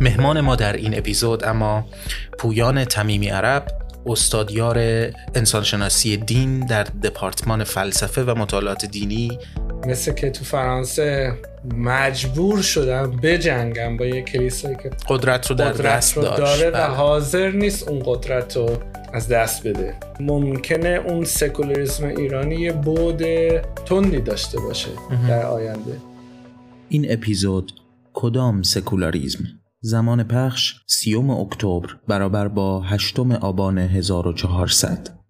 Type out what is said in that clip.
مهمان ما در این اپیزود اما پویان تمیمی عرب استادیار انسانشناسی دین در دپارتمان فلسفه و مطالعات دینی. مثل که تو فرانسه مجبور شدم بجنگم با یه کلیسایی که قدرت رو در قدرت دست رو داشت. داره و بله. حاضر نیست اون قدرت رو از دست بده. ممکنه اون سکولاریسم ایرانی یه بود تندی داشته باشه در آینده. این اپیزود کدام سکولاریزم زمان پخش سیوم اکتبر برابر با هشتم آبان 1400